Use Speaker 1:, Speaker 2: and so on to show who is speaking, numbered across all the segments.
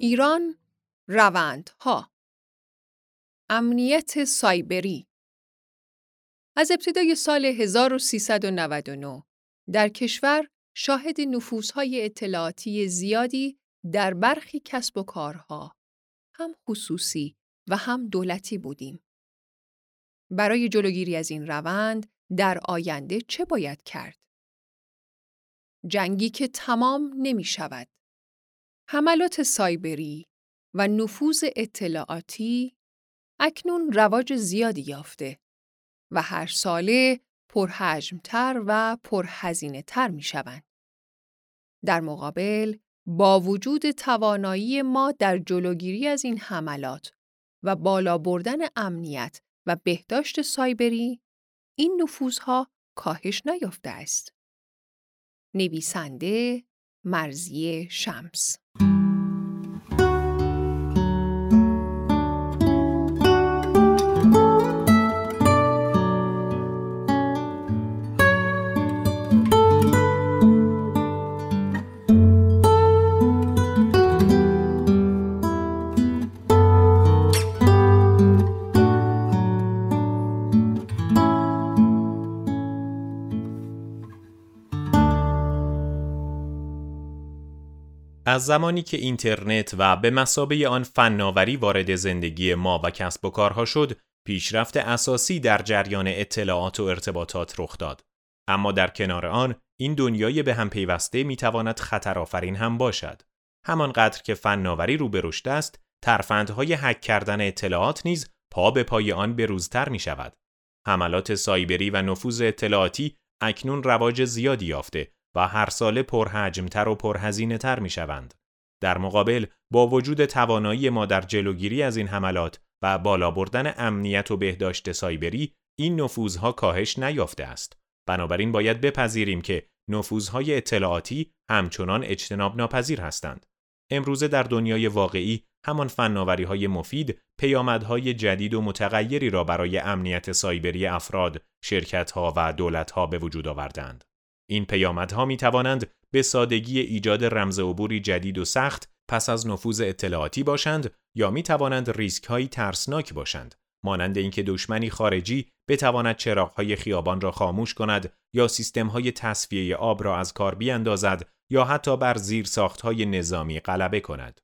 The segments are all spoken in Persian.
Speaker 1: ایران روندها امنیت سایبری از ابتدای سال 1399 در کشور شاهد نفوذهای اطلاعاتی زیادی در برخی کسب و کارها هم خصوصی و هم دولتی بودیم. برای جلوگیری از این روند در آینده چه باید کرد؟ جنگی که تمام نمی شود. حملات سایبری و نفوذ اطلاعاتی اکنون رواج زیادی یافته و هر ساله پرحجمتر و پرهزینه تر می شوند. در مقابل با وجود توانایی ما در جلوگیری از این حملات و بالا بردن امنیت و بهداشت سایبری این نفوذها کاهش نیافته است. نویسنده مرزی شمس
Speaker 2: از زمانی که اینترنت و به مسابه آن فناوری وارد زندگی ما و کسب و کارها شد، پیشرفت اساسی در جریان اطلاعات و ارتباطات رخ داد. اما در کنار آن، این دنیای به هم پیوسته می‌تواند خطرآفرین هم باشد. همانقدر که فناوری رو به رشد است، ترفندهای حک کردن اطلاعات نیز پا به پای آن بروزتر می شود. حملات سایبری و نفوذ اطلاعاتی اکنون رواج زیادی یافته و هر ساله پرحجمتر و پرهزینه تر می شوند. در مقابل با وجود توانایی ما در جلوگیری از این حملات و بالا بردن امنیت و بهداشت سایبری این نفوذها کاهش نیافته است. بنابراین باید بپذیریم که نفوذهای اطلاعاتی همچنان اجتناب ناپذیر هستند. امروزه در دنیای واقعی همان فناوری های مفید پیامدهای جدید و متغیری را برای امنیت سایبری افراد، شرکتها و دولتها به وجود آوردند. این پیامدها می توانند به سادگی ایجاد رمز عبوری جدید و سخت پس از نفوذ اطلاعاتی باشند یا می توانند ریسک هایی ترسناک باشند مانند اینکه دشمنی خارجی بتواند چراغهای خیابان را خاموش کند یا سیستم های تصفیه آب را از کار بیاندازد یا حتی بر زیر های نظامی غلبه کند.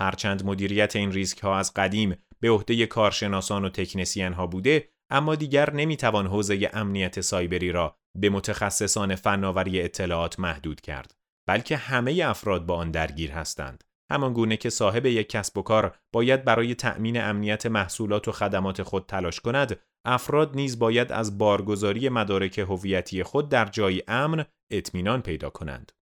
Speaker 2: هرچند مدیریت این ریسک ها از قدیم به عهده کارشناسان و تکنسین ها بوده اما دیگر نمی‌توان حوزه امنیت سایبری را به متخصصان فناوری اطلاعات محدود کرد بلکه همه افراد با آن درگیر هستند. همان گونه که صاحب یک کسب و کار باید برای تأمین امنیت محصولات و خدمات خود تلاش کند افراد نیز باید از بارگذاری مدارک هویتی خود در جای امن اطمینان پیدا کنند.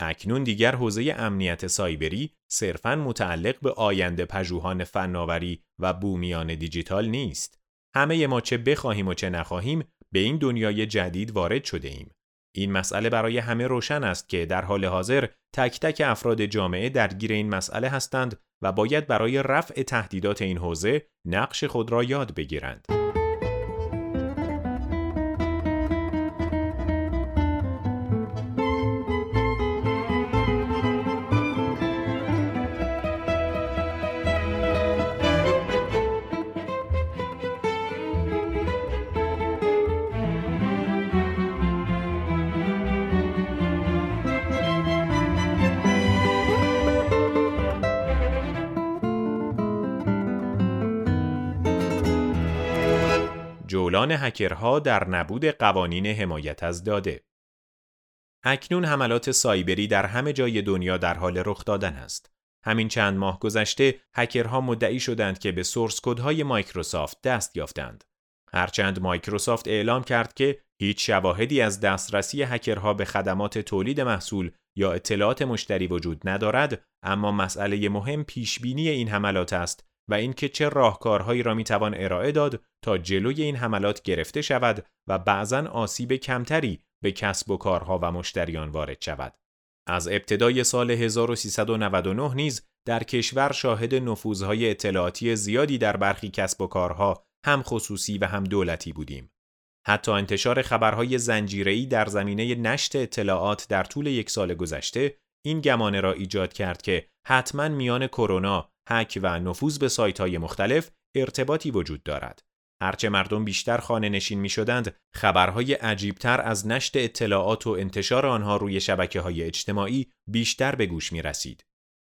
Speaker 2: اکنون دیگر حوزه امنیت سایبری صرفاً متعلق به آینده پژوهان فناوری و بومیان دیجیتال نیست. همه ما چه بخواهیم و چه نخواهیم به این دنیای جدید وارد شده ایم. این مسئله برای همه روشن است که در حال حاضر تک تک افراد جامعه درگیر این مسئله هستند و باید برای رفع تهدیدات این حوزه نقش خود را یاد بگیرند. جولان هکرها در نبود قوانین حمایت از داده اکنون حملات سایبری در همه جای دنیا در حال رخ دادن است. همین چند ماه گذشته هکرها مدعی شدند که به سورس کدهای مایکروسافت دست یافتند. هرچند مایکروسافت اعلام کرد که هیچ شواهدی از دسترسی هکرها به خدمات تولید محصول یا اطلاعات مشتری وجود ندارد، اما مسئله مهم پیشبینی این حملات است و اینکه چه راهکارهایی را می‌توان ارائه داد تا جلوی این حملات گرفته شود و بعضا آسیب کمتری به کسب و کارها و مشتریان وارد شود. از ابتدای سال 1399 نیز در کشور شاهد نفوذهای اطلاعاتی زیادی در برخی کسب و کارها هم خصوصی و هم دولتی بودیم. حتی انتشار خبرهای زنجیره‌ای در زمینه نشت اطلاعات در طول یک سال گذشته این گمانه را ایجاد کرد که حتما میان کرونا، هک و نفوذ به سایت های مختلف ارتباطی وجود دارد. هرچه مردم بیشتر خانه نشین می شدند، خبرهای عجیبتر از نشت اطلاعات و انتشار آنها روی شبکه های اجتماعی بیشتر به گوش می رسید.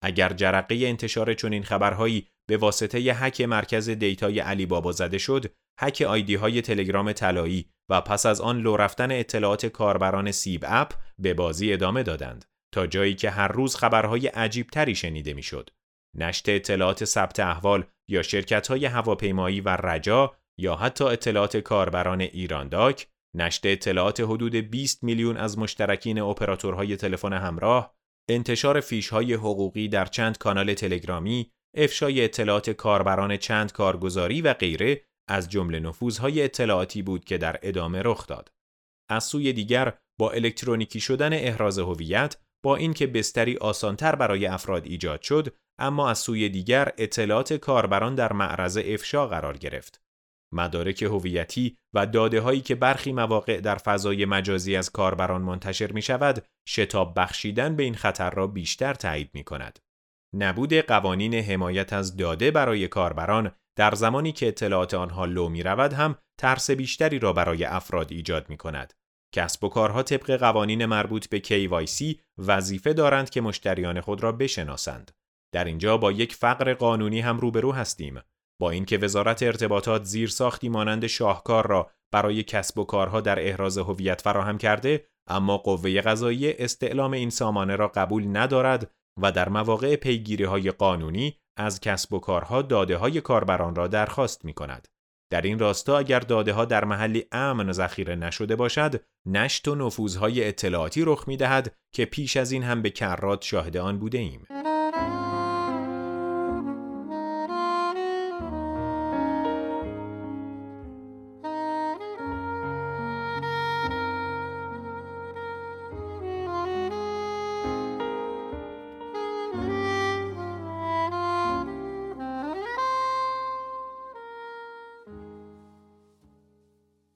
Speaker 2: اگر جرقه انتشار چنین خبرهایی به واسطه ی هک مرکز دیتای علی بابا زده شد، هک آیدی های تلگرام طلایی و پس از آن لو رفتن اطلاعات کاربران سیب اپ به بازی ادامه دادند تا جایی که هر روز خبرهای عجیب تری شنیده می‌شد. نشت اطلاعات ثبت احوال یا شرکت های هواپیمایی و رجا یا حتی اطلاعات کاربران ایران داک، نشت اطلاعات حدود 20 میلیون از مشترکین اپراتورهای تلفن همراه، انتشار فیش های حقوقی در چند کانال تلگرامی، افشای اطلاعات کاربران چند کارگزاری و غیره از جمله نفوذهای اطلاعاتی بود که در ادامه رخ داد. از سوی دیگر با الکترونیکی شدن احراز هویت با اینکه بستری آسانتر برای افراد ایجاد شد اما از سوی دیگر اطلاعات کاربران در معرض افشا قرار گرفت. مدارک هویتی و داده هایی که برخی مواقع در فضای مجازی از کاربران منتشر می شود، شتاب بخشیدن به این خطر را بیشتر تایید می کند. نبود قوانین حمایت از داده برای کاربران در زمانی که اطلاعات آنها لو می رود هم ترس بیشتری را برای افراد ایجاد می کند. کسب و کارها طبق قوانین مربوط به KYC وظیفه دارند که مشتریان خود را بشناسند. در اینجا با یک فقر قانونی هم روبرو هستیم. با اینکه وزارت ارتباطات زیر ساختی مانند شاهکار را برای کسب و کارها در احراز هویت فراهم کرده اما قوه قضایی استعلام این سامانه را قبول ندارد و در مواقع پیگیری های قانونی از کسب و کارها داده های کاربران را درخواست می کند. در این راستا اگر داده ها در محلی امن ذخیره نشده باشد نشت و نفوذهای اطلاعاتی رخ می دهد که پیش از این هم به کرات شاهد آن بوده ایم.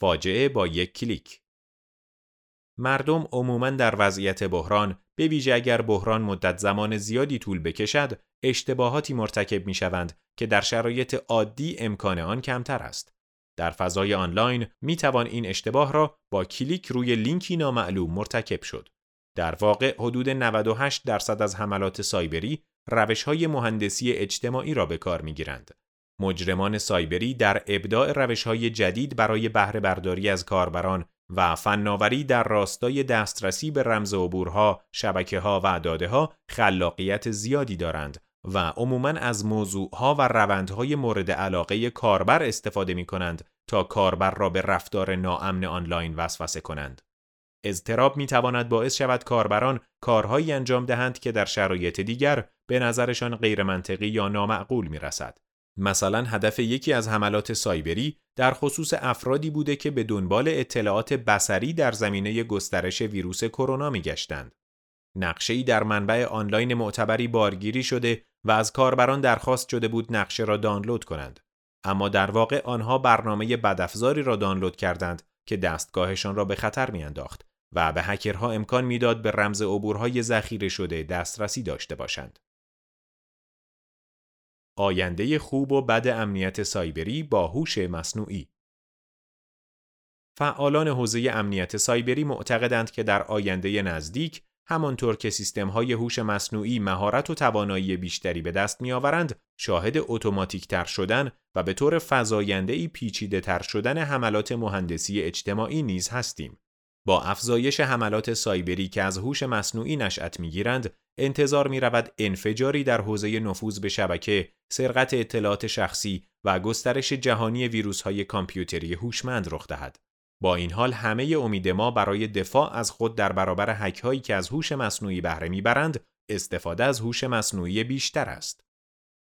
Speaker 2: فاجعه با یک کلیک مردم عموما در وضعیت بحران به ویژه اگر بحران مدت زمان زیادی طول بکشد اشتباهاتی مرتکب می شوند که در شرایط عادی امکان آن کمتر است. در فضای آنلاین می توان این اشتباه را با کلیک روی لینکی نامعلوم مرتکب شد. در واقع حدود 98 درصد از حملات سایبری روش های مهندسی اجتماعی را به کار می گیرند. مجرمان سایبری در ابداع روشهای جدید برای بهره برداری از کاربران و فناوری در راستای دسترسی به رمز عبورها، شبکه ها و داده ها خلاقیت زیادی دارند و عموماً از موضوعها و روندهای مورد علاقه کاربر استفاده می کنند تا کاربر را به رفتار ناامن آنلاین وسوسه کنند. اضطراب می تواند باعث شود کاربران کارهایی انجام دهند که در شرایط دیگر به نظرشان غیرمنطقی یا نامعقول می رسد. مثلا هدف یکی از حملات سایبری در خصوص افرادی بوده که به دنبال اطلاعات بسری در زمینه گسترش ویروس کرونا میگشتند. نقشه‌ای در منبع آنلاین معتبری بارگیری شده و از کاربران درخواست شده بود نقشه را دانلود کنند. اما در واقع آنها برنامه بدافزاری را دانلود کردند که دستگاهشان را به خطر میانداخت و به هکرها امکان می‌داد به رمز عبورهای ذخیره شده دسترسی داشته باشند. آینده خوب و بد امنیت سایبری با هوش مصنوعی. فعالان حوزه امنیت سایبری معتقدند که در آینده نزدیک همانطور که سیستم های هوش مصنوعی مهارت و توانایی بیشتری به دست میآورند شاهد اتوماتیک تر شدن و به طور فزاینده ای پیچیده تر شدن حملات مهندسی اجتماعی نیز هستیم. با افزایش حملات سایبری که از هوش مصنوعی نشأت می‌گیرند انتظار می رود انفجاری در حوزه نفوذ به شبکه، سرقت اطلاعات شخصی و گسترش جهانی ویروس های کامپیوتری هوشمند رخ دهد. با این حال همه امید ما برای دفاع از خود در برابر هک هایی که از هوش مصنوعی بهره می‌برند استفاده از هوش مصنوعی بیشتر است.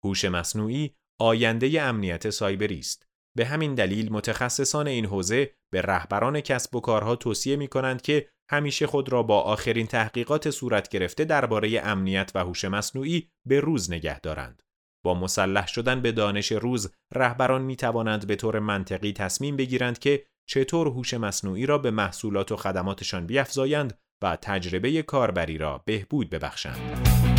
Speaker 2: هوش مصنوعی آینده امنیت سایبری است. به همین دلیل متخصصان این حوزه به رهبران کسب و کارها توصیه می کنند که همیشه خود را با آخرین تحقیقات صورت گرفته درباره امنیت و هوش مصنوعی به روز نگه دارند. با مسلح شدن به دانش روز رهبران می توانند به طور منطقی تصمیم بگیرند که چطور هوش مصنوعی را به محصولات و خدماتشان بیافزایند و تجربه کاربری را بهبود ببخشند.